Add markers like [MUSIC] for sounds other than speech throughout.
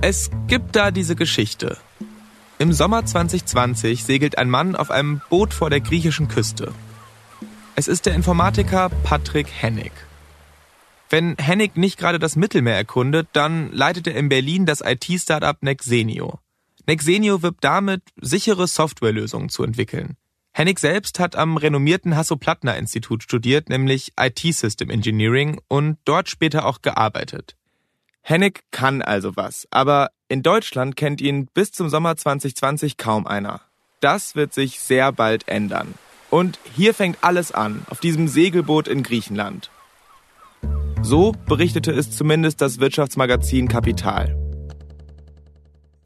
Es gibt da diese Geschichte. Im Sommer 2020 segelt ein Mann auf einem Boot vor der griechischen Küste. Es ist der Informatiker Patrick Hennig. Wenn Hennig nicht gerade das Mittelmeer erkundet, dann leitet er in Berlin das IT-Startup Nexenio. Nexenio wirbt damit, sichere Softwarelösungen zu entwickeln. Hennig selbst hat am renommierten Hasso-Plattner-Institut studiert, nämlich IT-System Engineering und dort später auch gearbeitet. Hennig kann also was, aber in Deutschland kennt ihn bis zum Sommer 2020 kaum einer. Das wird sich sehr bald ändern. Und hier fängt alles an, auf diesem Segelboot in Griechenland. So berichtete es zumindest das Wirtschaftsmagazin Kapital.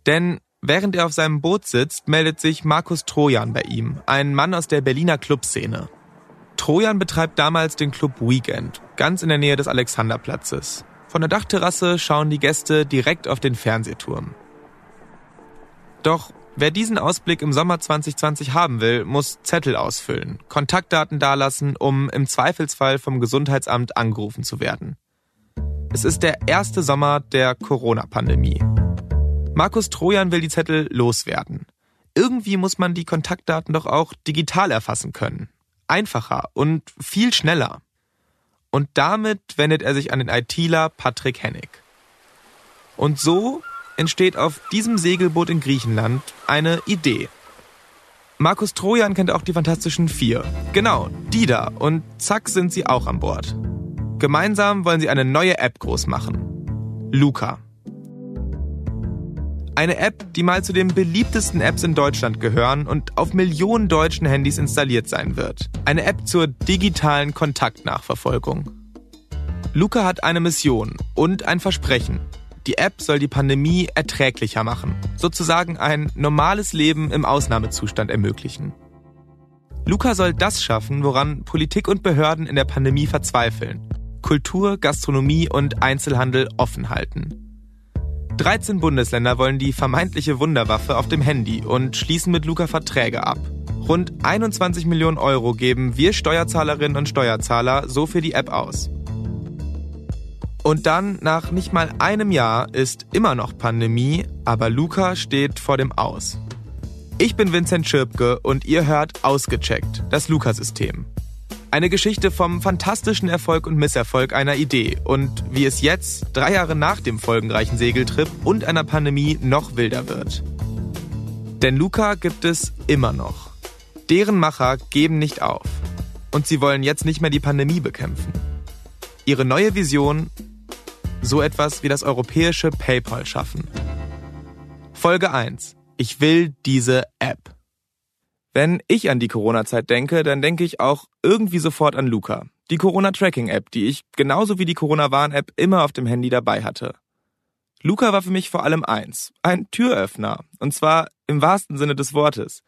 Denn während er auf seinem Boot sitzt, meldet sich Markus Trojan bei ihm, ein Mann aus der Berliner Clubszene. Trojan betreibt damals den Club Weekend, ganz in der Nähe des Alexanderplatzes. Von der Dachterrasse schauen die Gäste direkt auf den Fernsehturm. Doch wer diesen Ausblick im Sommer 2020 haben will, muss Zettel ausfüllen, Kontaktdaten dalassen, um im Zweifelsfall vom Gesundheitsamt angerufen zu werden. Es ist der erste Sommer der Corona-Pandemie. Markus Trojan will die Zettel loswerden. Irgendwie muss man die Kontaktdaten doch auch digital erfassen können. Einfacher und viel schneller. Und damit wendet er sich an den ITler Patrick Hennig. Und so entsteht auf diesem Segelboot in Griechenland eine Idee. Markus Trojan kennt auch die Fantastischen Vier. Genau, die da. Und zack sind sie auch an Bord. Gemeinsam wollen sie eine neue App groß machen. Luca. Eine App, die mal zu den beliebtesten Apps in Deutschland gehören und auf Millionen deutschen Handys installiert sein wird. Eine App zur digitalen Kontaktnachverfolgung. Luca hat eine Mission und ein Versprechen. Die App soll die Pandemie erträglicher machen, sozusagen ein normales Leben im Ausnahmezustand ermöglichen. Luca soll das schaffen, woran Politik und Behörden in der Pandemie verzweifeln. Kultur, Gastronomie und Einzelhandel offen halten. 13 Bundesländer wollen die vermeintliche Wunderwaffe auf dem Handy und schließen mit Luca Verträge ab. Rund 21 Millionen Euro geben wir Steuerzahlerinnen und Steuerzahler so für die App aus. Und dann, nach nicht mal einem Jahr, ist immer noch Pandemie, aber Luca steht vor dem Aus. Ich bin Vincent Schirpke und ihr hört Ausgecheckt, das Luca-System. Eine Geschichte vom fantastischen Erfolg und Misserfolg einer Idee und wie es jetzt, drei Jahre nach dem folgenreichen Segeltrip und einer Pandemie, noch wilder wird. Denn Luca gibt es immer noch. Deren Macher geben nicht auf. Und sie wollen jetzt nicht mehr die Pandemie bekämpfen. Ihre neue Vision, so etwas wie das europäische PayPal schaffen. Folge 1. Ich will diese App. Wenn ich an die Corona-Zeit denke, dann denke ich auch irgendwie sofort an Luca, die Corona-Tracking-App, die ich genauso wie die Corona-Warn-App immer auf dem Handy dabei hatte. Luca war für mich vor allem eins, ein Türöffner, und zwar im wahrsten Sinne des Wortes.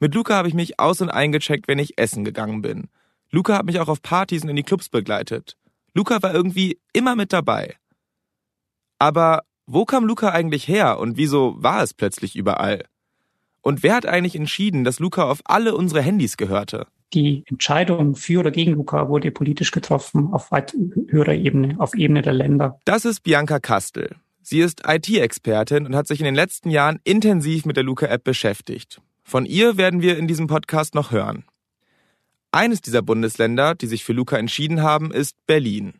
Mit Luca habe ich mich aus- und eingecheckt, wenn ich essen gegangen bin. Luca hat mich auch auf Partys und in die Clubs begleitet. Luca war irgendwie immer mit dabei. Aber wo kam Luca eigentlich her und wieso war es plötzlich überall? Und wer hat eigentlich entschieden, dass Luca auf alle unsere Handys gehörte? Die Entscheidung für oder gegen Luca wurde politisch getroffen auf weit höherer Ebene, auf Ebene der Länder. Das ist Bianca Kastel. Sie ist IT-Expertin und hat sich in den letzten Jahren intensiv mit der Luca-App beschäftigt. Von ihr werden wir in diesem Podcast noch hören. Eines dieser Bundesländer, die sich für Luca entschieden haben, ist Berlin.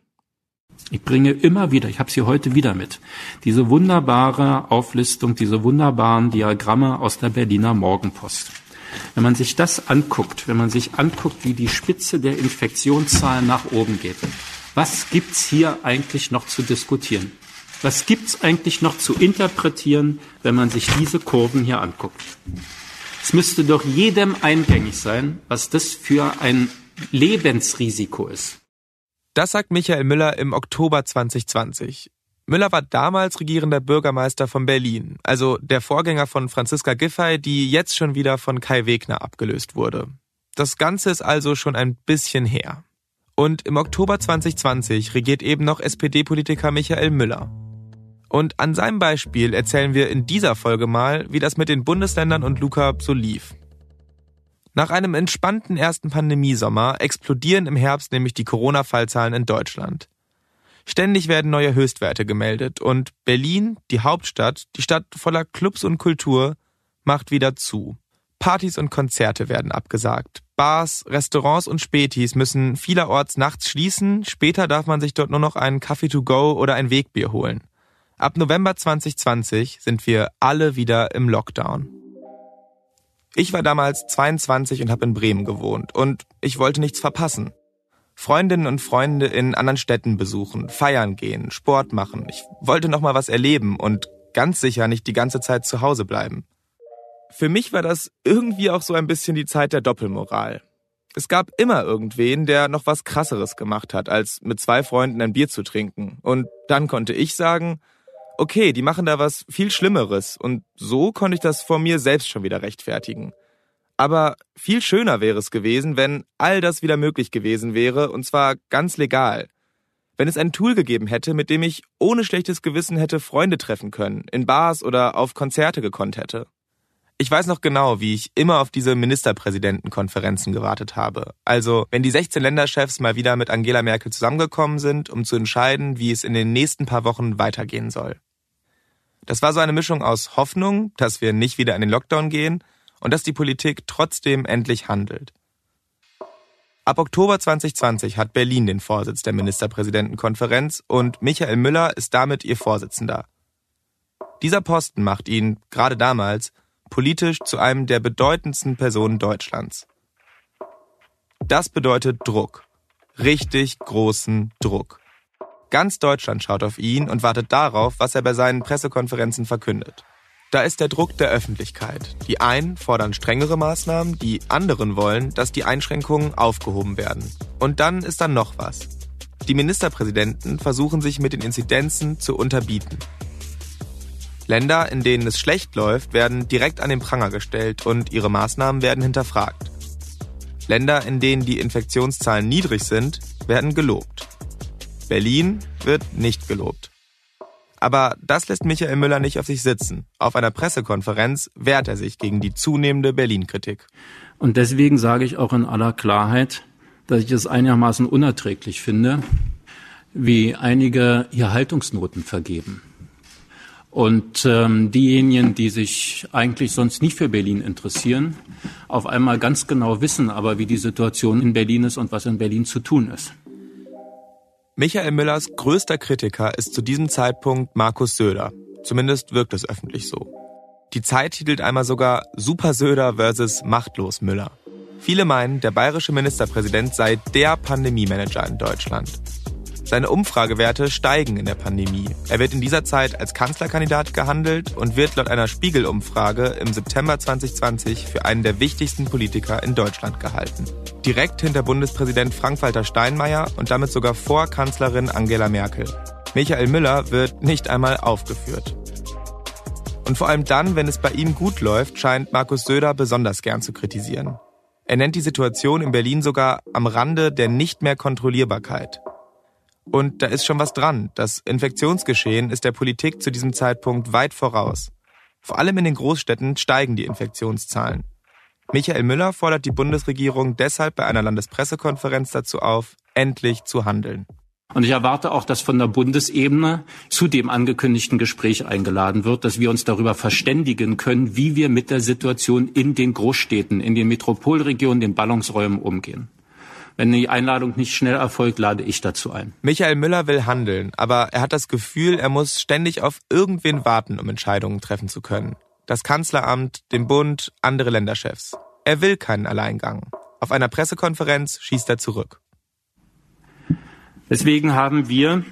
Ich bringe immer wieder, ich habe sie heute wieder mit, diese wunderbare Auflistung, diese wunderbaren Diagramme aus der Berliner Morgenpost. Wenn man sich das anguckt, wenn man sich anguckt, wie die Spitze der Infektionszahlen nach oben geht, was gibt's hier eigentlich noch zu diskutieren? Was gibt's eigentlich noch zu interpretieren, wenn man sich diese Kurven hier anguckt? Es müsste doch jedem eingängig sein, was das für ein Lebensrisiko ist. Das sagt Michael Müller im Oktober 2020. Müller war damals regierender Bürgermeister von Berlin, also der Vorgänger von Franziska Giffey, die jetzt schon wieder von Kai Wegner abgelöst wurde. Das Ganze ist also schon ein bisschen her. Und im Oktober 2020 regiert eben noch SPD-Politiker Michael Müller. Und an seinem Beispiel erzählen wir in dieser Folge mal, wie das mit den Bundesländern und Luca so lief. Nach einem entspannten ersten Pandemiesommer explodieren im Herbst nämlich die Corona-Fallzahlen in Deutschland. Ständig werden neue Höchstwerte gemeldet und Berlin, die Hauptstadt, die Stadt voller Clubs und Kultur, macht wieder zu. Partys und Konzerte werden abgesagt. Bars, Restaurants und Spätis müssen vielerorts nachts schließen. Später darf man sich dort nur noch einen Kaffee to go oder ein Wegbier holen. Ab November 2020 sind wir alle wieder im Lockdown. Ich war damals 22 und habe in Bremen gewohnt und ich wollte nichts verpassen. Freundinnen und Freunde in anderen Städten besuchen, feiern gehen, Sport machen. Ich wollte noch mal was erleben und ganz sicher nicht die ganze Zeit zu Hause bleiben. Für mich war das irgendwie auch so ein bisschen die Zeit der Doppelmoral. Es gab immer irgendwen, der noch was krasseres gemacht hat, als mit zwei Freunden ein Bier zu trinken. Und dann konnte ich sagen, okay, die machen da was viel Schlimmeres. Und so konnte ich das vor mir selbst schon wieder rechtfertigen. Aber viel schöner wäre es gewesen, wenn all das wieder möglich gewesen wäre, und zwar ganz legal. Wenn es ein Tool gegeben hätte, mit dem ich ohne schlechtes Gewissen hätte Freunde treffen können, in Bars oder auf Konzerte gekonnt hätte. Ich weiß noch genau, wie ich immer auf diese Ministerpräsidentenkonferenzen gewartet habe. Also, wenn die 16 Länderchefs mal wieder mit Angela Merkel zusammengekommen sind, um zu entscheiden, wie es in den nächsten paar Wochen weitergehen soll. Das war so eine Mischung aus Hoffnung, dass wir nicht wieder in den Lockdown gehen und dass die Politik trotzdem endlich handelt. Ab Oktober 2020 hat Berlin den Vorsitz der Ministerpräsidentenkonferenz und Michael Müller ist damit ihr Vorsitzender. Dieser Posten macht ihn, gerade damals, politisch zu einem der bedeutendsten Personen Deutschlands. Das bedeutet Druck. Richtig großen Druck. Ganz Deutschland schaut auf ihn und wartet darauf, was er bei seinen Pressekonferenzen verkündet. Da ist der Druck der Öffentlichkeit. Die einen fordern strengere Maßnahmen, die anderen wollen, dass die Einschränkungen aufgehoben werden. Und dann ist da noch was. Die Ministerpräsidenten versuchen sich mit den Inzidenzen zu unterbieten. Länder, in denen es schlecht läuft, werden direkt an den Pranger gestellt und ihre Maßnahmen werden hinterfragt. Länder, in denen die Infektionszahlen niedrig sind, werden gelobt. Berlin wird nicht gelobt. Aber das lässt Michael Müller nicht auf sich sitzen. Auf einer Pressekonferenz wehrt er sich gegen die zunehmende Berlin-Kritik. Und deswegen sage ich auch in aller Klarheit, dass ich es einigermaßen unerträglich finde, wie einige hier Haltungsnoten vergeben. Und ähm, diejenigen, die sich eigentlich sonst nicht für Berlin interessieren, auf einmal ganz genau wissen aber, wie die Situation in Berlin ist und was in Berlin zu tun ist. Michael Müllers größter Kritiker ist zu diesem Zeitpunkt Markus Söder. Zumindest wirkt es öffentlich so. Die Zeit titelt einmal sogar Super Söder versus Machtlos Müller. Viele meinen, der bayerische Ministerpräsident sei der Pandemiemanager in Deutschland. Seine Umfragewerte steigen in der Pandemie. Er wird in dieser Zeit als Kanzlerkandidat gehandelt und wird laut einer Spiegel-Umfrage im September 2020 für einen der wichtigsten Politiker in Deutschland gehalten. Direkt hinter Bundespräsident Frank-Walter Steinmeier und damit sogar vor Kanzlerin Angela Merkel. Michael Müller wird nicht einmal aufgeführt. Und vor allem dann, wenn es bei ihm gut läuft, scheint Markus Söder besonders gern zu kritisieren. Er nennt die Situation in Berlin sogar am Rande der nicht mehr Kontrollierbarkeit. Und da ist schon was dran. Das Infektionsgeschehen ist der Politik zu diesem Zeitpunkt weit voraus. Vor allem in den Großstädten steigen die Infektionszahlen. Michael Müller fordert die Bundesregierung deshalb bei einer Landespressekonferenz dazu auf, endlich zu handeln. Und ich erwarte auch, dass von der Bundesebene zu dem angekündigten Gespräch eingeladen wird, dass wir uns darüber verständigen können, wie wir mit der Situation in den Großstädten, in den Metropolregionen, den Ballungsräumen umgehen. Wenn die Einladung nicht schnell erfolgt, lade ich dazu ein. Michael Müller will handeln, aber er hat das Gefühl, er muss ständig auf irgendwen warten, um Entscheidungen treffen zu können. Das Kanzleramt, den Bund, andere Länderchefs. Er will keinen Alleingang. Auf einer Pressekonferenz schießt er zurück. Deswegen haben wir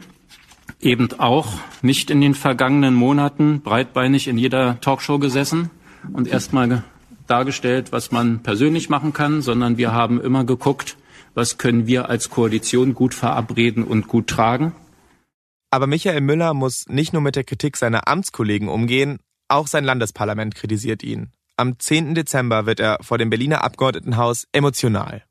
eben auch nicht in den vergangenen Monaten breitbeinig in jeder Talkshow gesessen und erstmal dargestellt, was man persönlich machen kann, sondern wir haben immer geguckt, was können wir als Koalition gut verabreden und gut tragen. Aber Michael Müller muss nicht nur mit der Kritik seiner Amtskollegen umgehen, auch sein Landesparlament kritisiert ihn. Am 10. Dezember wird er vor dem Berliner Abgeordnetenhaus emotional.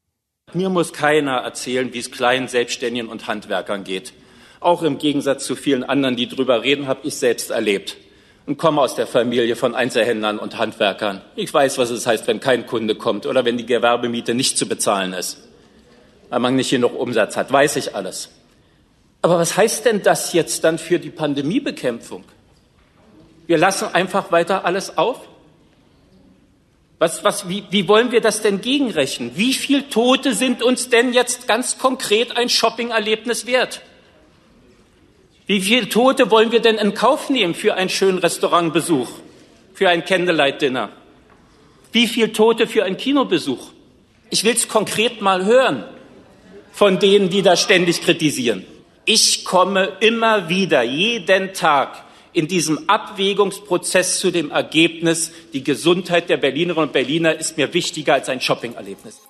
Mir muss keiner erzählen, wie es kleinen Selbstständigen und Handwerkern geht. Auch im Gegensatz zu vielen anderen, die drüber reden, habe ich selbst erlebt und komme aus der Familie von Einzelhändlern und Handwerkern. Ich weiß, was es heißt, wenn kein Kunde kommt oder wenn die Gewerbemiete nicht zu bezahlen ist weil man nicht genug Umsatz hat. Weiß ich alles. Aber was heißt denn das jetzt dann für die Pandemiebekämpfung? Wir lassen einfach weiter alles auf? Was, was, wie, wie wollen wir das denn gegenrechnen? Wie viele Tote sind uns denn jetzt ganz konkret ein Shoppingerlebnis wert? Wie viele Tote wollen wir denn in Kauf nehmen für einen schönen Restaurantbesuch, für ein Candlelight-Dinner? Wie viele Tote für einen Kinobesuch? Ich will es konkret mal hören von denen, die das ständig kritisieren. Ich komme immer wieder, jeden Tag in diesem Abwägungsprozess zu dem Ergebnis, die Gesundheit der Berlinerinnen und Berliner ist mir wichtiger als ein Shoppingerlebnis.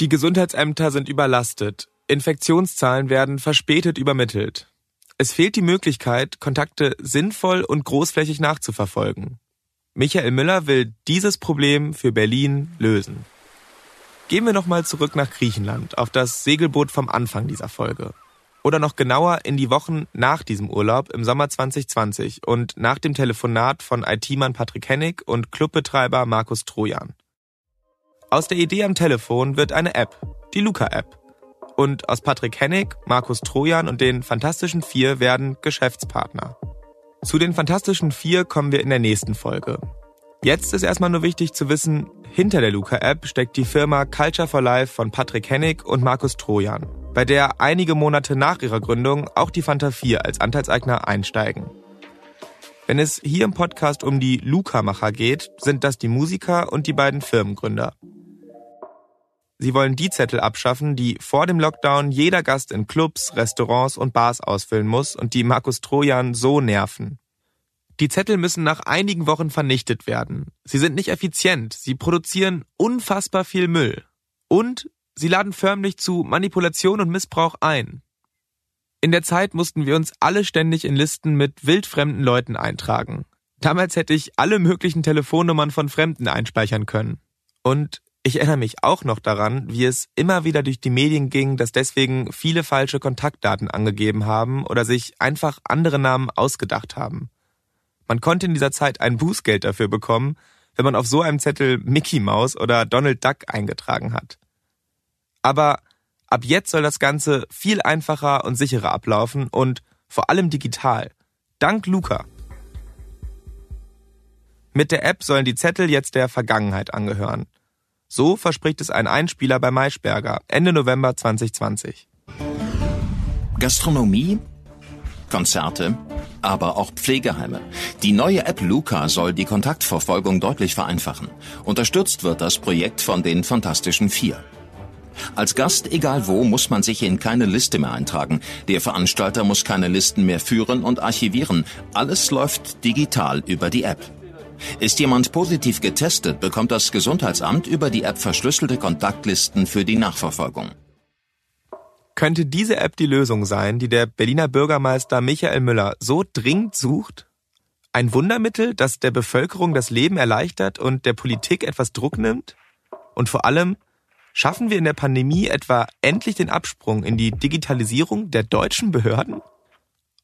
Die Gesundheitsämter sind überlastet. Infektionszahlen werden verspätet übermittelt. Es fehlt die Möglichkeit, Kontakte sinnvoll und großflächig nachzuverfolgen. Michael Müller will dieses Problem für Berlin lösen. Gehen wir nochmal zurück nach Griechenland, auf das Segelboot vom Anfang dieser Folge. Oder noch genauer in die Wochen nach diesem Urlaub im Sommer 2020 und nach dem Telefonat von IT-Mann Patrick Hennig und Clubbetreiber Markus Trojan. Aus der Idee am Telefon wird eine App, die Luca-App. Und aus Patrick Hennig, Markus Trojan und den Fantastischen Vier werden Geschäftspartner. Zu den Fantastischen Vier kommen wir in der nächsten Folge. Jetzt ist erstmal nur wichtig zu wissen, hinter der Luca-App steckt die Firma Culture for Life von Patrick Hennig und Markus Trojan bei der einige Monate nach ihrer Gründung auch die Fanta 4 als Anteilseigner einsteigen. Wenn es hier im Podcast um die Luca-Macher geht, sind das die Musiker und die beiden Firmengründer. Sie wollen die Zettel abschaffen, die vor dem Lockdown jeder Gast in Clubs, Restaurants und Bars ausfüllen muss und die Markus Trojan so nerven. Die Zettel müssen nach einigen Wochen vernichtet werden. Sie sind nicht effizient, sie produzieren unfassbar viel Müll. Und Sie laden förmlich zu Manipulation und Missbrauch ein. In der Zeit mussten wir uns alle ständig in Listen mit wildfremden Leuten eintragen. Damals hätte ich alle möglichen Telefonnummern von Fremden einspeichern können. Und ich erinnere mich auch noch daran, wie es immer wieder durch die Medien ging, dass deswegen viele falsche Kontaktdaten angegeben haben oder sich einfach andere Namen ausgedacht haben. Man konnte in dieser Zeit ein Bußgeld dafür bekommen, wenn man auf so einem Zettel Mickey Mouse oder Donald Duck eingetragen hat. Aber ab jetzt soll das Ganze viel einfacher und sicherer ablaufen und vor allem digital. Dank Luca. Mit der App sollen die Zettel jetzt der Vergangenheit angehören. So verspricht es ein Einspieler bei Maischberger Ende November 2020. Gastronomie, Konzerte, aber auch Pflegeheime. Die neue App Luca soll die Kontaktverfolgung deutlich vereinfachen. Unterstützt wird das Projekt von den Fantastischen Vier. Als Gast, egal wo, muss man sich in keine Liste mehr eintragen. Der Veranstalter muss keine Listen mehr führen und archivieren. Alles läuft digital über die App. Ist jemand positiv getestet, bekommt das Gesundheitsamt über die App verschlüsselte Kontaktlisten für die Nachverfolgung. Könnte diese App die Lösung sein, die der Berliner Bürgermeister Michael Müller so dringend sucht? Ein Wundermittel, das der Bevölkerung das Leben erleichtert und der Politik etwas Druck nimmt? Und vor allem, Schaffen wir in der Pandemie etwa endlich den Absprung in die Digitalisierung der deutschen Behörden?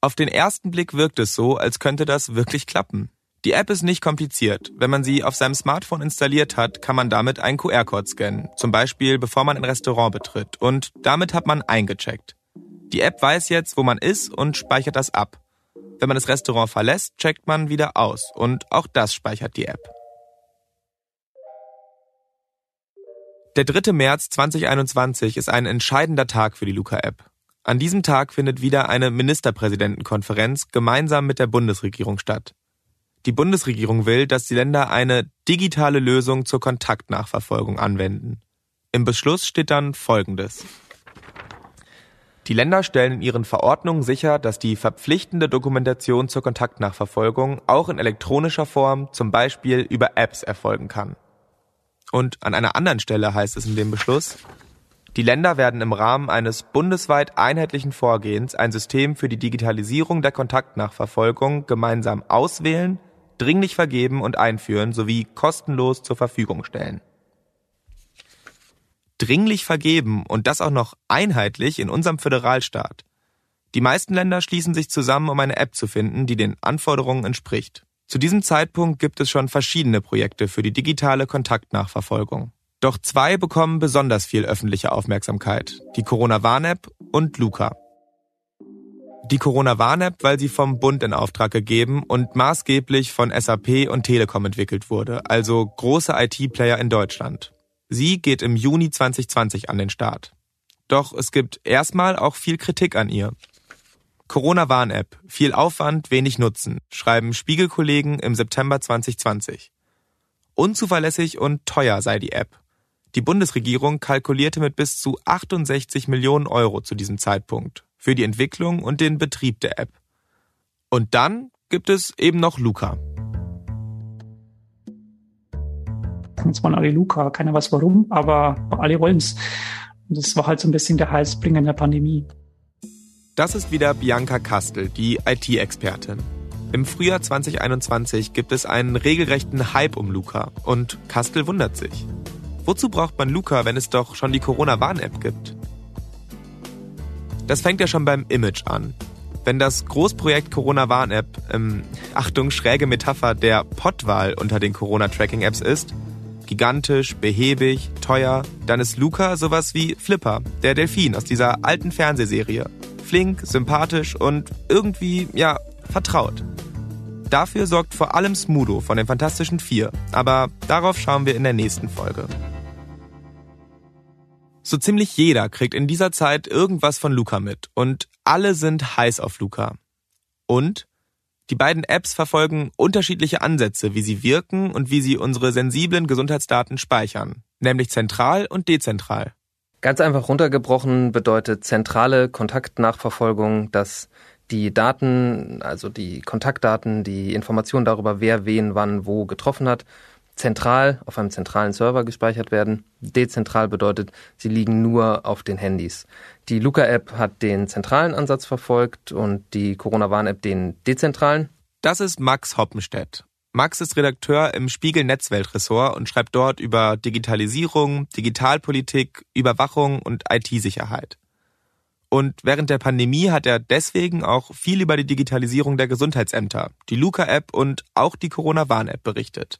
Auf den ersten Blick wirkt es so, als könnte das wirklich klappen. Die App ist nicht kompliziert. Wenn man sie auf seinem Smartphone installiert hat, kann man damit einen QR-Code scannen, zum Beispiel bevor man ein Restaurant betritt. Und damit hat man eingecheckt. Die App weiß jetzt, wo man ist und speichert das ab. Wenn man das Restaurant verlässt, checkt man wieder aus und auch das speichert die App. Der 3. März 2021 ist ein entscheidender Tag für die Luca-App. An diesem Tag findet wieder eine Ministerpräsidentenkonferenz gemeinsam mit der Bundesregierung statt. Die Bundesregierung will, dass die Länder eine digitale Lösung zur Kontaktnachverfolgung anwenden. Im Beschluss steht dann Folgendes. Die Länder stellen in ihren Verordnungen sicher, dass die verpflichtende Dokumentation zur Kontaktnachverfolgung auch in elektronischer Form, zum Beispiel über Apps, erfolgen kann. Und an einer anderen Stelle heißt es in dem Beschluss, die Länder werden im Rahmen eines bundesweit einheitlichen Vorgehens ein System für die Digitalisierung der Kontaktnachverfolgung gemeinsam auswählen, dringlich vergeben und einführen sowie kostenlos zur Verfügung stellen. Dringlich vergeben und das auch noch einheitlich in unserem Föderalstaat. Die meisten Länder schließen sich zusammen, um eine App zu finden, die den Anforderungen entspricht. Zu diesem Zeitpunkt gibt es schon verschiedene Projekte für die digitale Kontaktnachverfolgung. Doch zwei bekommen besonders viel öffentliche Aufmerksamkeit, die Corona-Warn-App und Luca. Die Corona-Warn-App, weil sie vom Bund in Auftrag gegeben und maßgeblich von SAP und Telekom entwickelt wurde, also große IT-Player in Deutschland. Sie geht im Juni 2020 an den Start. Doch es gibt erstmal auch viel Kritik an ihr. Corona-Warn-App, viel Aufwand, wenig Nutzen, schreiben Spiegelkollegen im September 2020. Unzuverlässig und teuer sei die App. Die Bundesregierung kalkulierte mit bis zu 68 Millionen Euro zu diesem Zeitpunkt für die Entwicklung und den Betrieb der App. Und dann gibt es eben noch Luca. Jetzt waren alle Luca, keiner weiß warum, aber alle wollen's. Und das war halt so ein bisschen der Heißbringer in der Pandemie. Das ist wieder Bianca Kastel, die IT-Expertin. Im Frühjahr 2021 gibt es einen regelrechten Hype um Luca und Kastel wundert sich. Wozu braucht man Luca, wenn es doch schon die Corona-Warn-App gibt? Das fängt ja schon beim Image an. Wenn das Großprojekt Corona-Warn-App, ähm, Achtung, schräge Metapher, der Pottwahl unter den Corona-Tracking-Apps ist, gigantisch, behäbig, teuer, dann ist Luca sowas wie Flipper, der Delfin aus dieser alten Fernsehserie. Flink, sympathisch und irgendwie, ja, vertraut. Dafür sorgt vor allem Smudo von den Fantastischen Vier, aber darauf schauen wir in der nächsten Folge. So ziemlich jeder kriegt in dieser Zeit irgendwas von Luca mit und alle sind heiß auf Luca. Und die beiden Apps verfolgen unterschiedliche Ansätze, wie sie wirken und wie sie unsere sensiblen Gesundheitsdaten speichern, nämlich zentral und dezentral. Ganz einfach runtergebrochen bedeutet zentrale Kontaktnachverfolgung, dass die Daten, also die Kontaktdaten, die Informationen darüber, wer wen wann wo getroffen hat, zentral auf einem zentralen Server gespeichert werden. Dezentral bedeutet, sie liegen nur auf den Handys. Die Luca-App hat den zentralen Ansatz verfolgt und die Corona-Warn-App den dezentralen. Das ist Max Hoppenstedt. Max ist Redakteur im Spiegel Netzweltressort und schreibt dort über Digitalisierung, Digitalpolitik, Überwachung und IT-Sicherheit. Und während der Pandemie hat er deswegen auch viel über die Digitalisierung der Gesundheitsämter, die Luca-App und auch die Corona-Warn-App berichtet.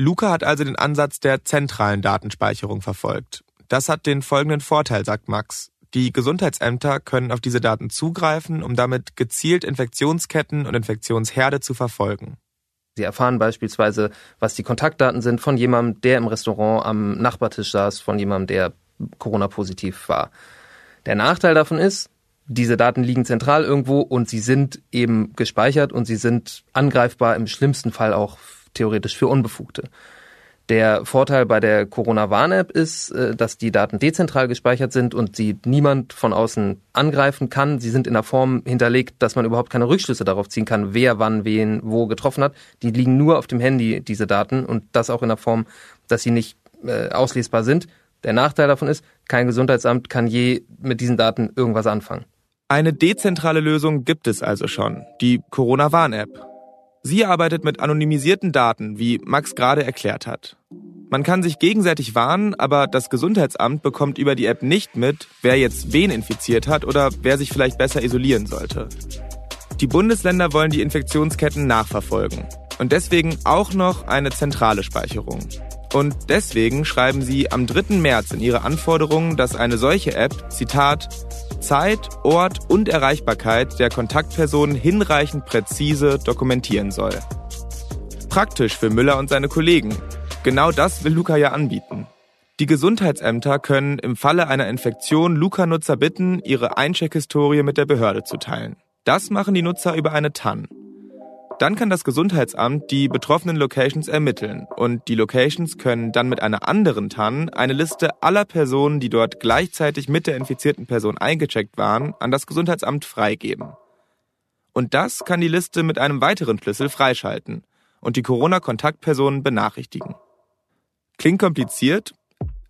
Luca hat also den Ansatz der zentralen Datenspeicherung verfolgt. Das hat den folgenden Vorteil, sagt Max. Die Gesundheitsämter können auf diese Daten zugreifen, um damit gezielt Infektionsketten und Infektionsherde zu verfolgen. Sie erfahren beispielsweise, was die Kontaktdaten sind von jemandem, der im Restaurant am Nachbartisch saß, von jemandem, der Corona-positiv war. Der Nachteil davon ist, diese Daten liegen zentral irgendwo und sie sind eben gespeichert und sie sind angreifbar, im schlimmsten Fall auch theoretisch für Unbefugte. Der Vorteil bei der Corona-Warn-App ist, äh, dass die Daten dezentral gespeichert sind und sie niemand von außen angreifen kann. Sie sind in der Form hinterlegt, dass man überhaupt keine Rückschlüsse darauf ziehen kann, wer wann wen wo getroffen hat. Die liegen nur auf dem Handy, diese Daten, und das auch in der Form, dass sie nicht äh, auslesbar sind. Der Nachteil davon ist, kein Gesundheitsamt kann je mit diesen Daten irgendwas anfangen. Eine dezentrale Lösung gibt es also schon, die Corona-Warn-App. Sie arbeitet mit anonymisierten Daten, wie Max gerade erklärt hat. Man kann sich gegenseitig warnen, aber das Gesundheitsamt bekommt über die App nicht mit, wer jetzt wen infiziert hat oder wer sich vielleicht besser isolieren sollte. Die Bundesländer wollen die Infektionsketten nachverfolgen und deswegen auch noch eine zentrale Speicherung. Und deswegen schreiben sie am 3. März in ihre Anforderungen, dass eine solche App, Zitat, Zeit, Ort und Erreichbarkeit der Kontaktpersonen hinreichend präzise dokumentieren soll. Praktisch für Müller und seine Kollegen. Genau das will Luca ja anbieten. Die Gesundheitsämter können im Falle einer Infektion Luca-Nutzer bitten, ihre Eincheckhistorie mit der Behörde zu teilen. Das machen die Nutzer über eine TAN. Dann kann das Gesundheitsamt die betroffenen Locations ermitteln und die Locations können dann mit einer anderen TAN eine Liste aller Personen, die dort gleichzeitig mit der infizierten Person eingecheckt waren, an das Gesundheitsamt freigeben. Und das kann die Liste mit einem weiteren Schlüssel freischalten und die Corona-Kontaktpersonen benachrichtigen. Klingt kompliziert?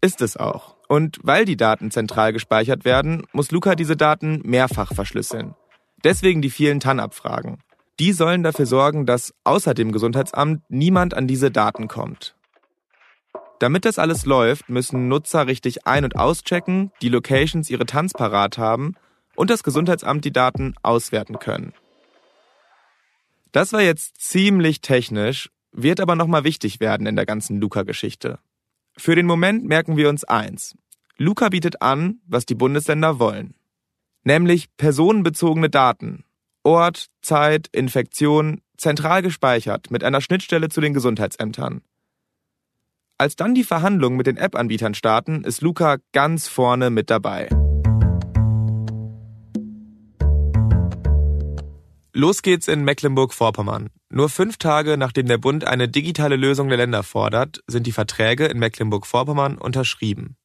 Ist es auch. Und weil die Daten zentral gespeichert werden, muss Luca diese Daten mehrfach verschlüsseln. Deswegen die vielen TAN-Abfragen. Die sollen dafür sorgen, dass außer dem Gesundheitsamt niemand an diese Daten kommt. Damit das alles läuft, müssen Nutzer richtig ein- und auschecken, die Locations ihre Tanz parat haben und das Gesundheitsamt die Daten auswerten können. Das war jetzt ziemlich technisch, wird aber nochmal wichtig werden in der ganzen Luca-Geschichte. Für den Moment merken wir uns eins. Luca bietet an, was die Bundesländer wollen. nämlich personenbezogene Daten. Ort, Zeit, Infektion, zentral gespeichert mit einer Schnittstelle zu den Gesundheitsämtern. Als dann die Verhandlungen mit den App-Anbietern starten, ist Luca ganz vorne mit dabei. Los geht's in Mecklenburg-Vorpommern. Nur fünf Tage nachdem der Bund eine digitale Lösung der Länder fordert, sind die Verträge in Mecklenburg-Vorpommern unterschrieben.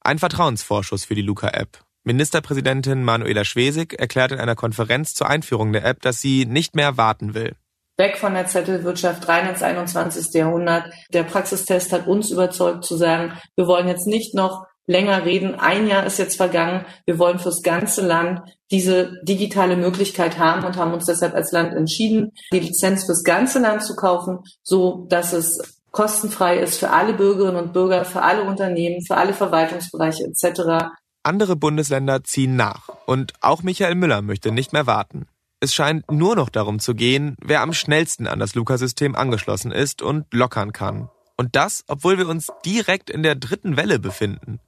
Ein Vertrauensvorschuss für die Luca-App. Ministerpräsidentin Manuela Schwesig erklärt in einer Konferenz zur Einführung der App, dass sie nicht mehr warten will. Weg von der Zettelwirtschaft, rein ins 21. Jahrhundert. Der Praxistest hat uns überzeugt zu sagen, wir wollen jetzt nicht noch länger reden. Ein Jahr ist jetzt vergangen. Wir wollen fürs ganze Land diese digitale Möglichkeit haben und haben uns deshalb als Land entschieden, die Lizenz fürs ganze Land zu kaufen, so dass es kostenfrei ist für alle Bürgerinnen und Bürger, für alle Unternehmen, für alle Verwaltungsbereiche etc. Andere Bundesländer ziehen nach und auch Michael Müller möchte nicht mehr warten. Es scheint nur noch darum zu gehen, wer am schnellsten an das Luca-System angeschlossen ist und lockern kann. Und das, obwohl wir uns direkt in der dritten Welle befinden.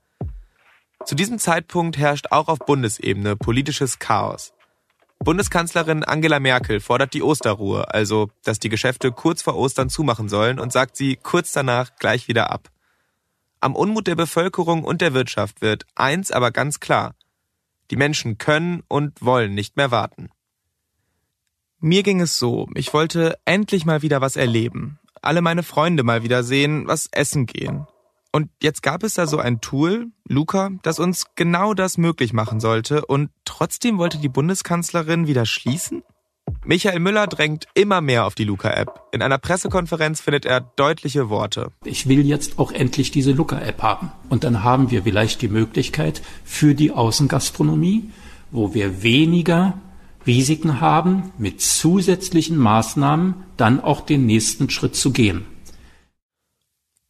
Zu diesem Zeitpunkt herrscht auch auf Bundesebene politisches Chaos. Bundeskanzlerin Angela Merkel fordert die Osterruhe, also dass die Geschäfte kurz vor Ostern zumachen sollen und sagt sie kurz danach gleich wieder ab. Am Unmut der Bevölkerung und der Wirtschaft wird eins aber ganz klar. Die Menschen können und wollen nicht mehr warten. Mir ging es so, ich wollte endlich mal wieder was erleben, alle meine Freunde mal wieder sehen, was essen gehen. Und jetzt gab es da so ein Tool, Luca, das uns genau das möglich machen sollte und trotzdem wollte die Bundeskanzlerin wieder schließen? Michael Müller drängt immer mehr auf die Luca-App. In einer Pressekonferenz findet er deutliche Worte. Ich will jetzt auch endlich diese Luca-App haben. Und dann haben wir vielleicht die Möglichkeit für die Außengastronomie, wo wir weniger Risiken haben, mit zusätzlichen Maßnahmen dann auch den nächsten Schritt zu gehen.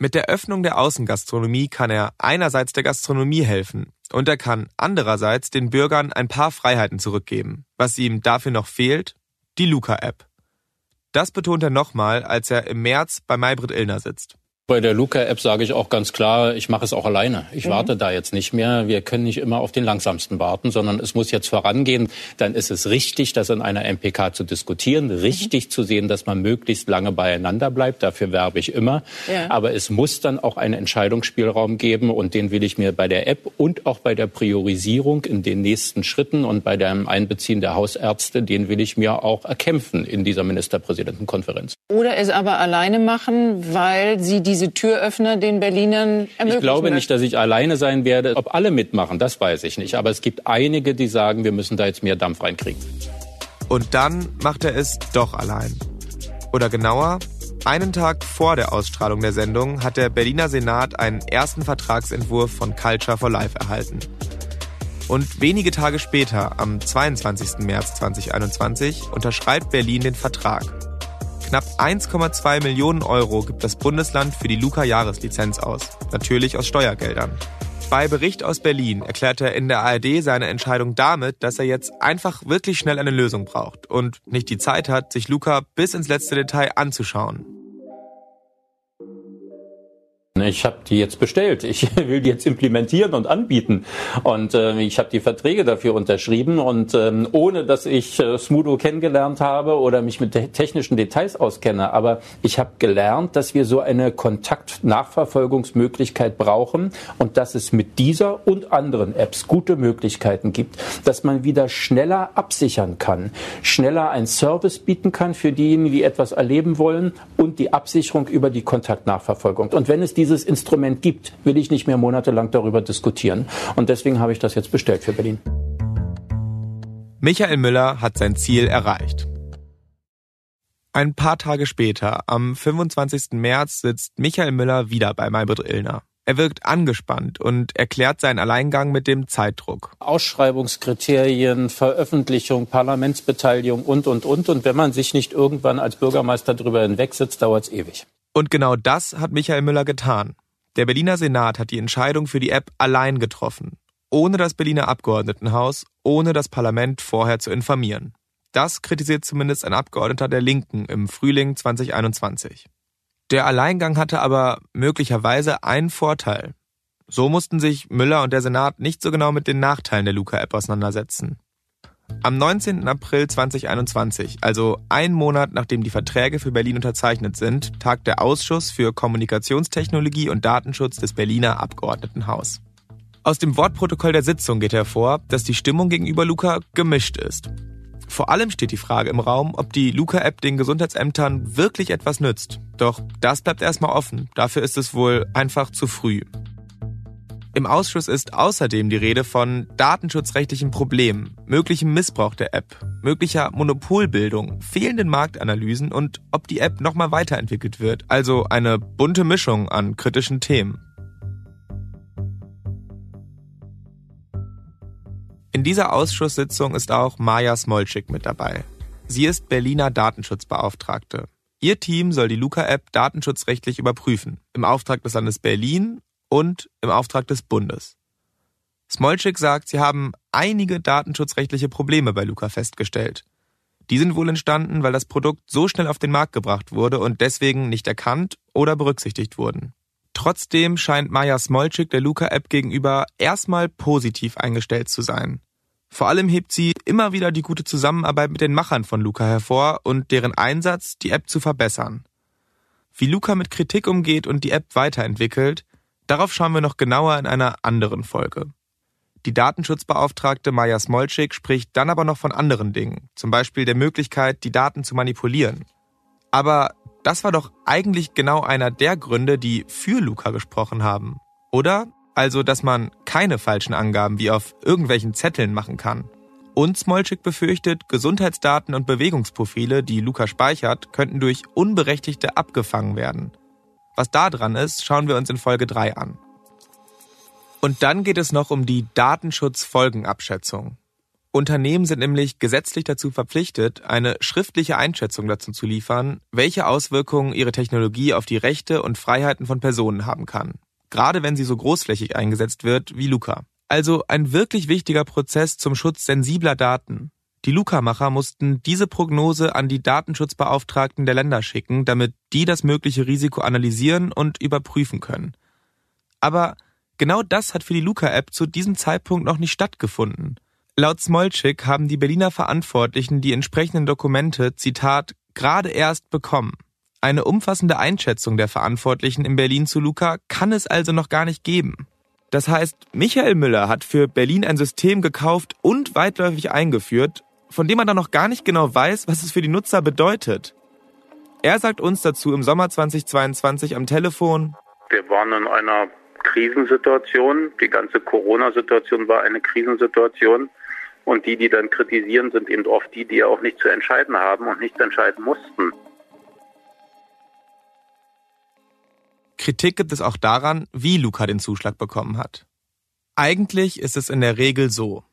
Mit der Öffnung der Außengastronomie kann er einerseits der Gastronomie helfen und er kann andererseits den Bürgern ein paar Freiheiten zurückgeben. Was ihm dafür noch fehlt? Die Luca-App. Das betont er nochmal, als er im März bei Maybrit Illner sitzt. Bei der Luca-App sage ich auch ganz klar, ich mache es auch alleine. Ich mhm. warte da jetzt nicht mehr. Wir können nicht immer auf den langsamsten warten, sondern es muss jetzt vorangehen. Dann ist es richtig, das in einer MPK zu diskutieren, richtig mhm. zu sehen, dass man möglichst lange beieinander bleibt. Dafür werbe ich immer. Ja. Aber es muss dann auch einen Entscheidungsspielraum geben und den will ich mir bei der App und auch bei der Priorisierung in den nächsten Schritten und bei dem Einbeziehen der Hausärzte, den will ich mir auch erkämpfen in dieser Ministerpräsidentenkonferenz. Oder es aber alleine machen, weil Sie die diese Türöffner den Berlinern ermöglichen? Ich glaube nicht, dass ich alleine sein werde. Ob alle mitmachen, das weiß ich nicht. Aber es gibt einige, die sagen, wir müssen da jetzt mehr Dampf reinkriegen. Und dann macht er es doch allein. Oder genauer, einen Tag vor der Ausstrahlung der Sendung hat der Berliner Senat einen ersten Vertragsentwurf von Culture for Life erhalten. Und wenige Tage später, am 22. März 2021, unterschreibt Berlin den Vertrag. Knapp 1,2 Millionen Euro gibt das Bundesland für die Luca-Jahreslizenz aus, natürlich aus Steuergeldern. Bei Bericht aus Berlin erklärt er in der ARD seine Entscheidung damit, dass er jetzt einfach wirklich schnell eine Lösung braucht und nicht die Zeit hat, sich Luca bis ins letzte Detail anzuschauen. Ich habe die jetzt bestellt. Ich [LAUGHS] will die jetzt implementieren und anbieten. Und äh, ich habe die Verträge dafür unterschrieben. Und ähm, ohne dass ich äh, Smudo kennengelernt habe oder mich mit technischen Details auskenne, aber ich habe gelernt, dass wir so eine Kontaktnachverfolgungsmöglichkeit brauchen und dass es mit dieser und anderen Apps gute Möglichkeiten gibt, dass man wieder schneller absichern kann, schneller einen Service bieten kann für diejenigen, die etwas erleben wollen und die Absicherung über die Kontaktnachverfolgung. Und wenn es diese dieses Instrument gibt, will ich nicht mehr monatelang darüber diskutieren. Und deswegen habe ich das jetzt bestellt für Berlin. Michael Müller hat sein Ziel erreicht. Ein paar Tage später, am 25. März, sitzt Michael Müller wieder bei Maybrit Illner. Er wirkt angespannt und erklärt seinen Alleingang mit dem Zeitdruck. Ausschreibungskriterien, Veröffentlichung, Parlamentsbeteiligung und, und, und. Und wenn man sich nicht irgendwann als Bürgermeister darüber hinwegsetzt, dauert es ewig. Und genau das hat Michael Müller getan. Der Berliner Senat hat die Entscheidung für die App allein getroffen, ohne das Berliner Abgeordnetenhaus, ohne das Parlament vorher zu informieren. Das kritisiert zumindest ein Abgeordneter der Linken im Frühling 2021. Der Alleingang hatte aber möglicherweise einen Vorteil. So mussten sich Müller und der Senat nicht so genau mit den Nachteilen der Luca-App auseinandersetzen. Am 19. April 2021, also ein Monat nachdem die Verträge für Berlin unterzeichnet sind, tagt der Ausschuss für Kommunikationstechnologie und Datenschutz des Berliner Abgeordnetenhaus. Aus dem Wortprotokoll der Sitzung geht hervor, dass die Stimmung gegenüber Luca gemischt ist. Vor allem steht die Frage im Raum, ob die Luca-App den Gesundheitsämtern wirklich etwas nützt. Doch das bleibt erstmal offen. Dafür ist es wohl einfach zu früh. Im Ausschuss ist außerdem die Rede von datenschutzrechtlichen Problemen, möglichem Missbrauch der App, möglicher Monopolbildung, fehlenden Marktanalysen und ob die App nochmal weiterentwickelt wird. Also eine bunte Mischung an kritischen Themen. In dieser Ausschusssitzung ist auch Maja Smolczyk mit dabei. Sie ist Berliner Datenschutzbeauftragte. Ihr Team soll die Luca-App datenschutzrechtlich überprüfen, im Auftrag des Landes Berlin und im Auftrag des Bundes. Smolczyk sagt, sie haben einige datenschutzrechtliche Probleme bei Luca festgestellt. Die sind wohl entstanden, weil das Produkt so schnell auf den Markt gebracht wurde und deswegen nicht erkannt oder berücksichtigt wurden. Trotzdem scheint Maja Smolczyk der Luca-App gegenüber erstmal positiv eingestellt zu sein. Vor allem hebt sie immer wieder die gute Zusammenarbeit mit den Machern von Luca hervor und deren Einsatz, die App zu verbessern. Wie Luca mit Kritik umgeht und die App weiterentwickelt, Darauf schauen wir noch genauer in einer anderen Folge. Die Datenschutzbeauftragte Maja Smolczyk spricht dann aber noch von anderen Dingen, zum Beispiel der Möglichkeit, die Daten zu manipulieren. Aber das war doch eigentlich genau einer der Gründe, die für Luca gesprochen haben, oder? Also, dass man keine falschen Angaben wie auf irgendwelchen Zetteln machen kann. Und Smolczyk befürchtet, Gesundheitsdaten und Bewegungsprofile, die Luca speichert, könnten durch Unberechtigte abgefangen werden. Was da dran ist, schauen wir uns in Folge 3 an. Und dann geht es noch um die Datenschutzfolgenabschätzung. Unternehmen sind nämlich gesetzlich dazu verpflichtet, eine schriftliche Einschätzung dazu zu liefern, welche Auswirkungen ihre Technologie auf die Rechte und Freiheiten von Personen haben kann. Gerade wenn sie so großflächig eingesetzt wird wie Luca. Also ein wirklich wichtiger Prozess zum Schutz sensibler Daten. Die Luca-Macher mussten diese Prognose an die Datenschutzbeauftragten der Länder schicken, damit die das mögliche Risiko analysieren und überprüfen können. Aber genau das hat für die Luca-App zu diesem Zeitpunkt noch nicht stattgefunden. Laut Smolczyk haben die Berliner Verantwortlichen die entsprechenden Dokumente, Zitat, gerade erst bekommen. Eine umfassende Einschätzung der Verantwortlichen in Berlin zu Luca kann es also noch gar nicht geben. Das heißt, Michael Müller hat für Berlin ein System gekauft und weitläufig eingeführt, von dem man dann noch gar nicht genau weiß, was es für die Nutzer bedeutet. Er sagt uns dazu im Sommer 2022 am Telefon. Wir waren in einer Krisensituation. Die ganze Corona-Situation war eine Krisensituation. Und die, die dann kritisieren, sind eben oft die, die auch nicht zu entscheiden haben und nicht entscheiden mussten. Kritik gibt es auch daran, wie Luca den Zuschlag bekommen hat. Eigentlich ist es in der Regel so.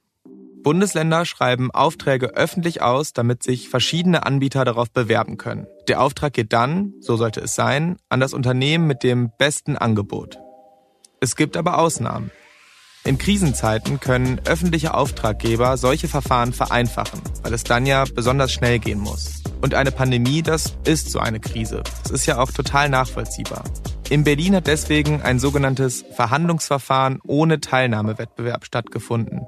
Bundesländer schreiben Aufträge öffentlich aus, damit sich verschiedene Anbieter darauf bewerben können. Der Auftrag geht dann, so sollte es sein, an das Unternehmen mit dem besten Angebot. Es gibt aber Ausnahmen. In Krisenzeiten können öffentliche Auftraggeber solche Verfahren vereinfachen, weil es dann ja besonders schnell gehen muss. Und eine Pandemie, das ist so eine Krise. Das ist ja auch total nachvollziehbar. In Berlin hat deswegen ein sogenanntes Verhandlungsverfahren ohne Teilnahmewettbewerb stattgefunden.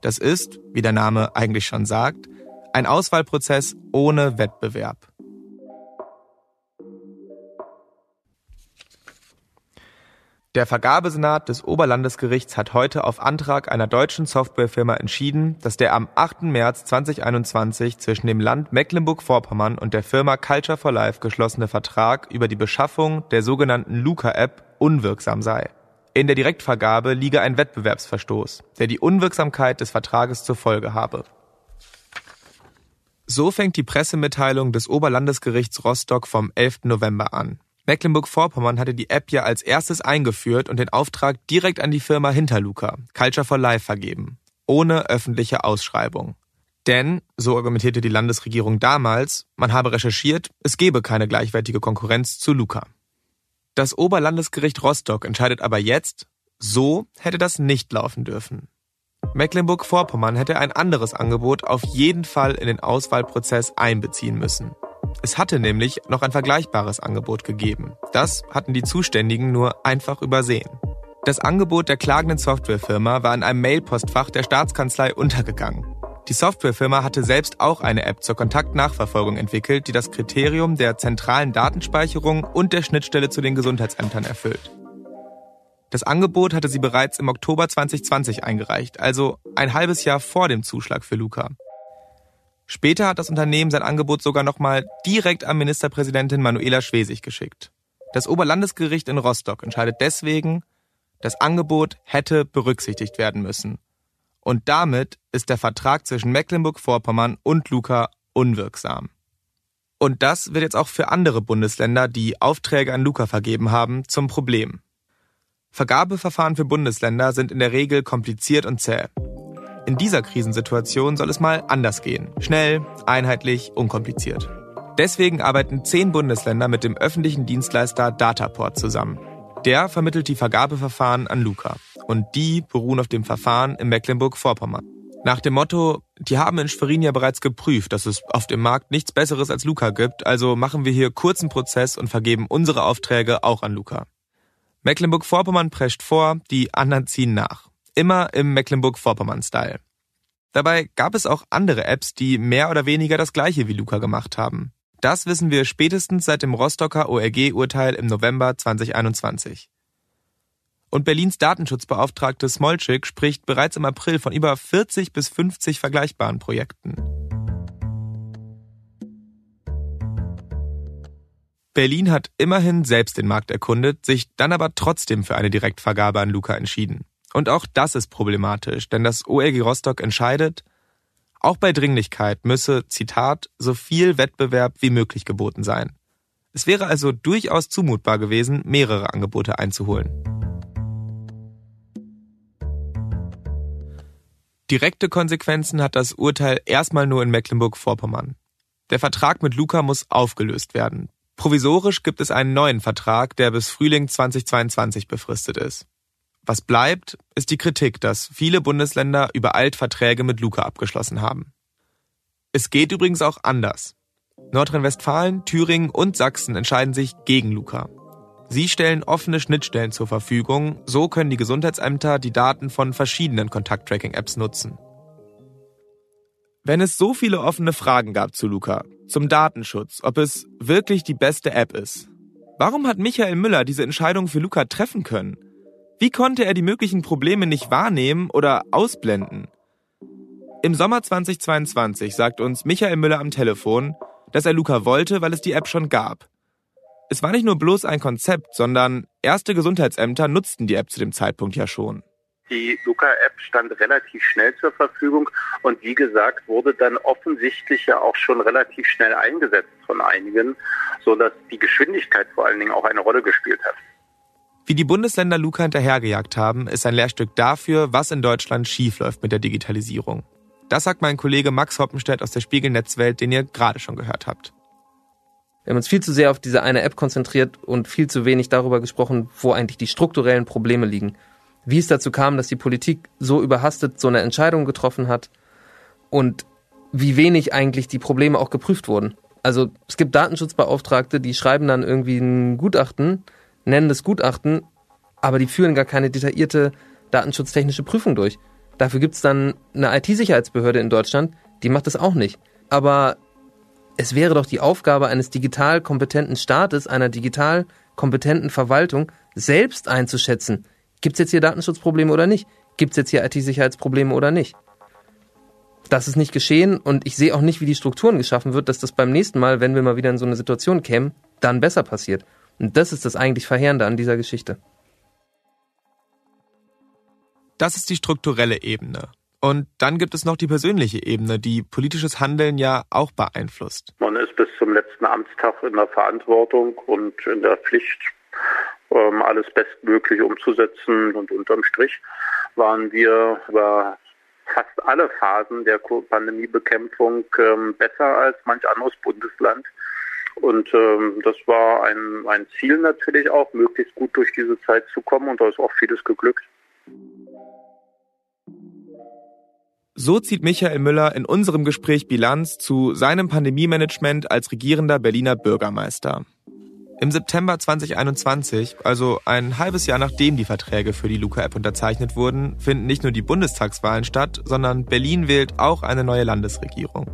Das ist, wie der Name eigentlich schon sagt, ein Auswahlprozess ohne Wettbewerb. Der Vergabesenat des Oberlandesgerichts hat heute auf Antrag einer deutschen Softwarefirma entschieden, dass der am 8. März 2021 zwischen dem Land Mecklenburg-Vorpommern und der Firma Culture for Life geschlossene Vertrag über die Beschaffung der sogenannten Luca-App unwirksam sei. In der Direktvergabe liege ein Wettbewerbsverstoß, der die Unwirksamkeit des Vertrages zur Folge habe. So fängt die Pressemitteilung des Oberlandesgerichts Rostock vom 11. November an. Mecklenburg-Vorpommern hatte die App ja als erstes eingeführt und den Auftrag direkt an die Firma Hinterluca, Culture for Life, vergeben, ohne öffentliche Ausschreibung. Denn, so argumentierte die Landesregierung damals, man habe recherchiert, es gebe keine gleichwertige Konkurrenz zu Luca. Das Oberlandesgericht Rostock entscheidet aber jetzt, so hätte das nicht laufen dürfen. Mecklenburg-Vorpommern hätte ein anderes Angebot auf jeden Fall in den Auswahlprozess einbeziehen müssen. Es hatte nämlich noch ein vergleichbares Angebot gegeben. Das hatten die Zuständigen nur einfach übersehen. Das Angebot der klagenden Softwarefirma war in einem Mailpostfach der Staatskanzlei untergegangen. Die Softwarefirma hatte selbst auch eine App zur Kontaktnachverfolgung entwickelt, die das Kriterium der zentralen Datenspeicherung und der Schnittstelle zu den Gesundheitsämtern erfüllt. Das Angebot hatte sie bereits im Oktober 2020 eingereicht, also ein halbes Jahr vor dem Zuschlag für Luca. Später hat das Unternehmen sein Angebot sogar nochmal direkt an Ministerpräsidentin Manuela Schwesig geschickt. Das Oberlandesgericht in Rostock entscheidet deswegen, das Angebot hätte berücksichtigt werden müssen. Und damit ist der Vertrag zwischen Mecklenburg-Vorpommern und Luca unwirksam. Und das wird jetzt auch für andere Bundesländer, die Aufträge an Luca vergeben haben, zum Problem. Vergabeverfahren für Bundesländer sind in der Regel kompliziert und zäh. In dieser Krisensituation soll es mal anders gehen. Schnell, einheitlich, unkompliziert. Deswegen arbeiten zehn Bundesländer mit dem öffentlichen Dienstleister Dataport zusammen. Der vermittelt die Vergabeverfahren an Luca. Und die beruhen auf dem Verfahren in Mecklenburg-Vorpommern. Nach dem Motto, die haben in Schwerin ja bereits geprüft, dass es auf dem Markt nichts Besseres als Luca gibt, also machen wir hier kurzen Prozess und vergeben unsere Aufträge auch an Luca. Mecklenburg-Vorpommern prescht vor, die anderen ziehen nach. Immer im Mecklenburg-Vorpommern-Style. Dabei gab es auch andere Apps, die mehr oder weniger das gleiche wie Luca gemacht haben. Das wissen wir spätestens seit dem Rostocker ORG-Urteil im November 2021. Und Berlins Datenschutzbeauftragte Smolczyk spricht bereits im April von über 40 bis 50 vergleichbaren Projekten. Berlin hat immerhin selbst den Markt erkundet, sich dann aber trotzdem für eine Direktvergabe an Luca entschieden. Und auch das ist problematisch, denn das OLG Rostock entscheidet, auch bei Dringlichkeit müsse, Zitat, so viel Wettbewerb wie möglich geboten sein. Es wäre also durchaus zumutbar gewesen, mehrere Angebote einzuholen. Direkte Konsequenzen hat das Urteil erstmal nur in Mecklenburg-Vorpommern. Der Vertrag mit Luca muss aufgelöst werden. Provisorisch gibt es einen neuen Vertrag, der bis Frühling 2022 befristet ist. Was bleibt, ist die Kritik, dass viele Bundesländer übereilt Verträge mit Luca abgeschlossen haben. Es geht übrigens auch anders. Nordrhein-Westfalen, Thüringen und Sachsen entscheiden sich gegen Luca. Sie stellen offene Schnittstellen zur Verfügung, so können die Gesundheitsämter die Daten von verschiedenen Kontakt-Tracking-Apps nutzen. Wenn es so viele offene Fragen gab zu Luca, zum Datenschutz, ob es wirklich die beste App ist, warum hat Michael Müller diese Entscheidung für Luca treffen können? Wie konnte er die möglichen Probleme nicht wahrnehmen oder ausblenden? Im Sommer 2022 sagt uns Michael Müller am Telefon, dass er Luca wollte, weil es die App schon gab. Es war nicht nur bloß ein Konzept, sondern erste Gesundheitsämter nutzten die App zu dem Zeitpunkt ja schon. Die Luca-App stand relativ schnell zur Verfügung und wie gesagt wurde dann offensichtlich ja auch schon relativ schnell eingesetzt von einigen, sodass die Geschwindigkeit vor allen Dingen auch eine Rolle gespielt hat. Wie die Bundesländer Luca hinterhergejagt haben, ist ein Lehrstück dafür, was in Deutschland schiefläuft mit der Digitalisierung. Das sagt mein Kollege Max Hoppenstedt aus der Spiegelnetzwelt, den ihr gerade schon gehört habt. Wir haben uns viel zu sehr auf diese eine App konzentriert und viel zu wenig darüber gesprochen, wo eigentlich die strukturellen Probleme liegen wie es dazu kam, dass die Politik so überhastet so eine Entscheidung getroffen hat und wie wenig eigentlich die Probleme auch geprüft wurden. Also es gibt Datenschutzbeauftragte, die schreiben dann irgendwie ein Gutachten, nennen das Gutachten, aber die führen gar keine detaillierte datenschutztechnische Prüfung durch. Dafür gibt es dann eine IT-Sicherheitsbehörde in Deutschland, die macht das auch nicht. Aber es wäre doch die Aufgabe eines digital kompetenten Staates, einer digital kompetenten Verwaltung, selbst einzuschätzen, Gibt es jetzt hier Datenschutzprobleme oder nicht? Gibt es jetzt hier IT-Sicherheitsprobleme oder nicht? Das ist nicht geschehen und ich sehe auch nicht, wie die Strukturen geschaffen wird, dass das beim nächsten Mal, wenn wir mal wieder in so eine Situation kämen, dann besser passiert. Und das ist das eigentlich Verheerende an dieser Geschichte. Das ist die strukturelle Ebene. Und dann gibt es noch die persönliche Ebene, die politisches Handeln ja auch beeinflusst. Man ist bis zum letzten Amtstag in der Verantwortung und in der Pflicht, ähm, alles bestmöglich umzusetzen. Und unterm Strich waren wir über fast alle Phasen der Pandemiebekämpfung ähm, besser als manch anderes Bundesland. Und ähm, das war ein, ein Ziel natürlich auch, möglichst gut durch diese Zeit zu kommen. Und da ist auch vieles geglückt. So zieht Michael Müller in unserem Gespräch Bilanz zu seinem Pandemiemanagement als regierender Berliner Bürgermeister. Im September 2021, also ein halbes Jahr nachdem die Verträge für die Luca-App unterzeichnet wurden, finden nicht nur die Bundestagswahlen statt, sondern Berlin wählt auch eine neue Landesregierung.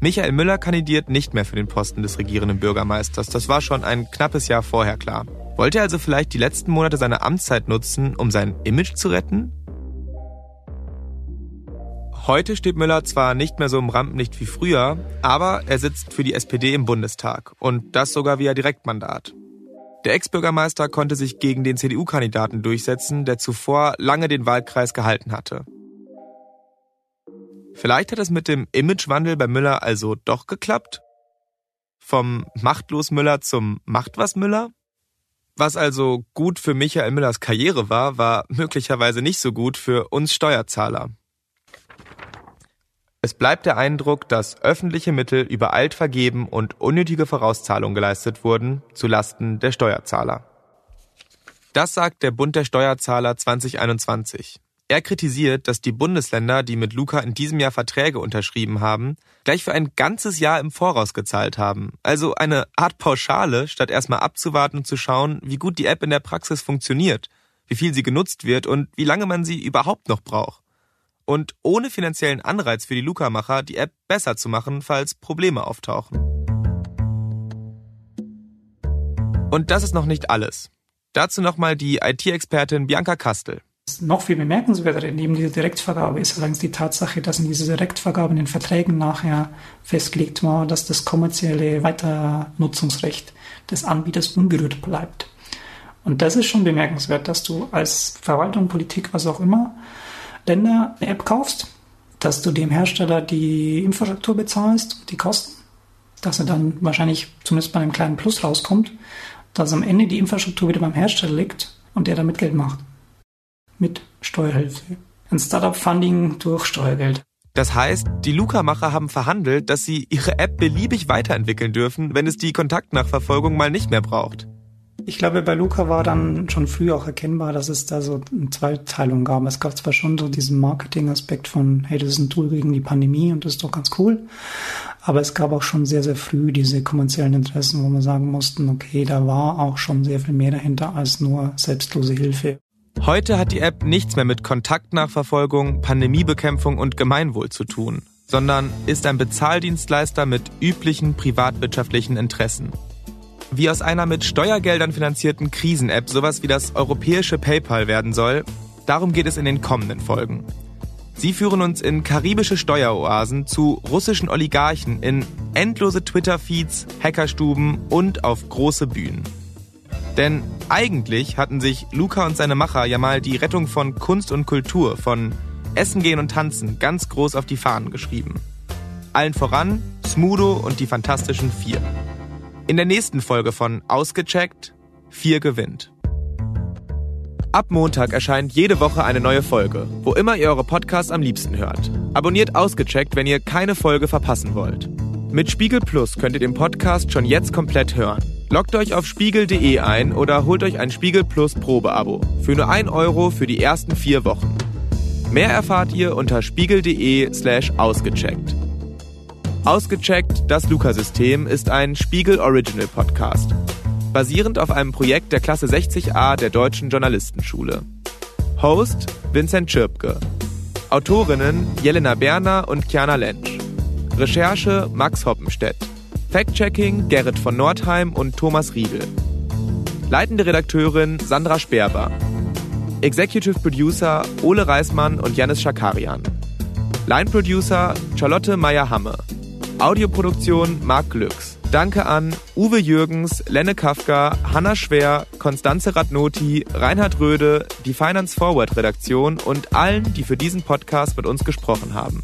Michael Müller kandidiert nicht mehr für den Posten des regierenden Bürgermeisters. Das war schon ein knappes Jahr vorher klar. Wollte er also vielleicht die letzten Monate seiner Amtszeit nutzen, um sein Image zu retten? Heute steht Müller zwar nicht mehr so im Rampenlicht wie früher, aber er sitzt für die SPD im Bundestag und das sogar via Direktmandat. Der Ex-Bürgermeister konnte sich gegen den CDU-Kandidaten durchsetzen, der zuvor lange den Wahlkreis gehalten hatte. Vielleicht hat es mit dem Imagewandel bei Müller also doch geklappt? Vom Machtlos Müller zum Machtwas Müller? Was also gut für Michael Müllers Karriere war, war möglicherweise nicht so gut für uns Steuerzahler. Es bleibt der Eindruck, dass öffentliche Mittel übereilt vergeben und unnötige Vorauszahlungen geleistet wurden zu Lasten der Steuerzahler. Das sagt der Bund der Steuerzahler 2021. Er kritisiert, dass die Bundesländer, die mit Luca in diesem Jahr Verträge unterschrieben haben, gleich für ein ganzes Jahr im Voraus gezahlt haben. Also eine Art Pauschale, statt erstmal abzuwarten und zu schauen, wie gut die App in der Praxis funktioniert, wie viel sie genutzt wird und wie lange man sie überhaupt noch braucht und ohne finanziellen Anreiz für die Luca-Macher, die App besser zu machen, falls Probleme auftauchen. Und das ist noch nicht alles. Dazu nochmal die IT-Expertin Bianca Kastel. Noch viel bemerkenswerter neben dieser Direktvergabe ist allerdings die Tatsache, dass in dieser Direktvergabe in den Verträgen nachher festgelegt war, dass das kommerzielle Weiternutzungsrecht des Anbieters unberührt bleibt. Und das ist schon bemerkenswert, dass du als Verwaltung, Politik, was auch immer, Länder eine App kaufst, dass du dem Hersteller die Infrastruktur bezahlst, die Kosten, dass er dann wahrscheinlich zumindest bei einem kleinen Plus rauskommt, dass am Ende die Infrastruktur wieder beim Hersteller liegt und der damit Geld macht. Mit Steuerhilfe. Ein Startup-Funding durch Steuergeld. Das heißt, die Luca-Macher haben verhandelt, dass sie ihre App beliebig weiterentwickeln dürfen, wenn es die Kontaktnachverfolgung mal nicht mehr braucht. Ich glaube, bei Luca war dann schon früh auch erkennbar, dass es da so eine Zweiteilung gab. Es gab zwar schon so diesen Marketing-Aspekt von, hey, das ist ein Tool gegen die Pandemie und das ist doch ganz cool. Aber es gab auch schon sehr, sehr früh diese kommerziellen Interessen, wo man sagen mussten, okay, da war auch schon sehr viel mehr dahinter als nur selbstlose Hilfe. Heute hat die App nichts mehr mit Kontaktnachverfolgung, Pandemiebekämpfung und Gemeinwohl zu tun, sondern ist ein Bezahldienstleister mit üblichen privatwirtschaftlichen Interessen wie aus einer mit Steuergeldern finanzierten Krisen-App sowas wie das europäische PayPal werden soll, darum geht es in den kommenden Folgen. Sie führen uns in karibische Steueroasen zu russischen Oligarchen, in endlose Twitter-Feeds, Hackerstuben und auf große Bühnen. Denn eigentlich hatten sich Luca und seine Macher ja mal die Rettung von Kunst und Kultur, von Essen gehen und Tanzen ganz groß auf die Fahnen geschrieben. Allen voran Smudo und die Fantastischen Vier. In der nächsten Folge von Ausgecheckt, 4 gewinnt. Ab Montag erscheint jede Woche eine neue Folge, wo immer ihr eure Podcasts am liebsten hört. Abonniert Ausgecheckt, wenn ihr keine Folge verpassen wollt. Mit Spiegel Plus könnt ihr den Podcast schon jetzt komplett hören. Loggt euch auf spiegel.de ein oder holt euch ein Spiegel Plus Probeabo für nur 1 Euro für die ersten vier Wochen. Mehr erfahrt ihr unter spiegel.de slash ausgecheckt. Ausgecheckt, das Luca-System ist ein Spiegel Original Podcast. Basierend auf einem Projekt der Klasse 60a der Deutschen Journalistenschule. Host Vincent Schirpke. Autorinnen Jelena Berner und Kiana Lentsch. Recherche Max Hoppenstedt. Fact-Checking Gerrit von Nordheim und Thomas Riedel. Leitende Redakteurin Sandra Sperber. Executive Producer Ole Reismann und Janis Schakarian. Line Producer Charlotte Meyer-Hamme. Audioproduktion Marc Glücks. Danke an Uwe Jürgens, Lenne Kafka, Hanna Schwer, Konstanze Radnoti, Reinhard Röde, die Finance Forward Redaktion und allen, die für diesen Podcast mit uns gesprochen haben.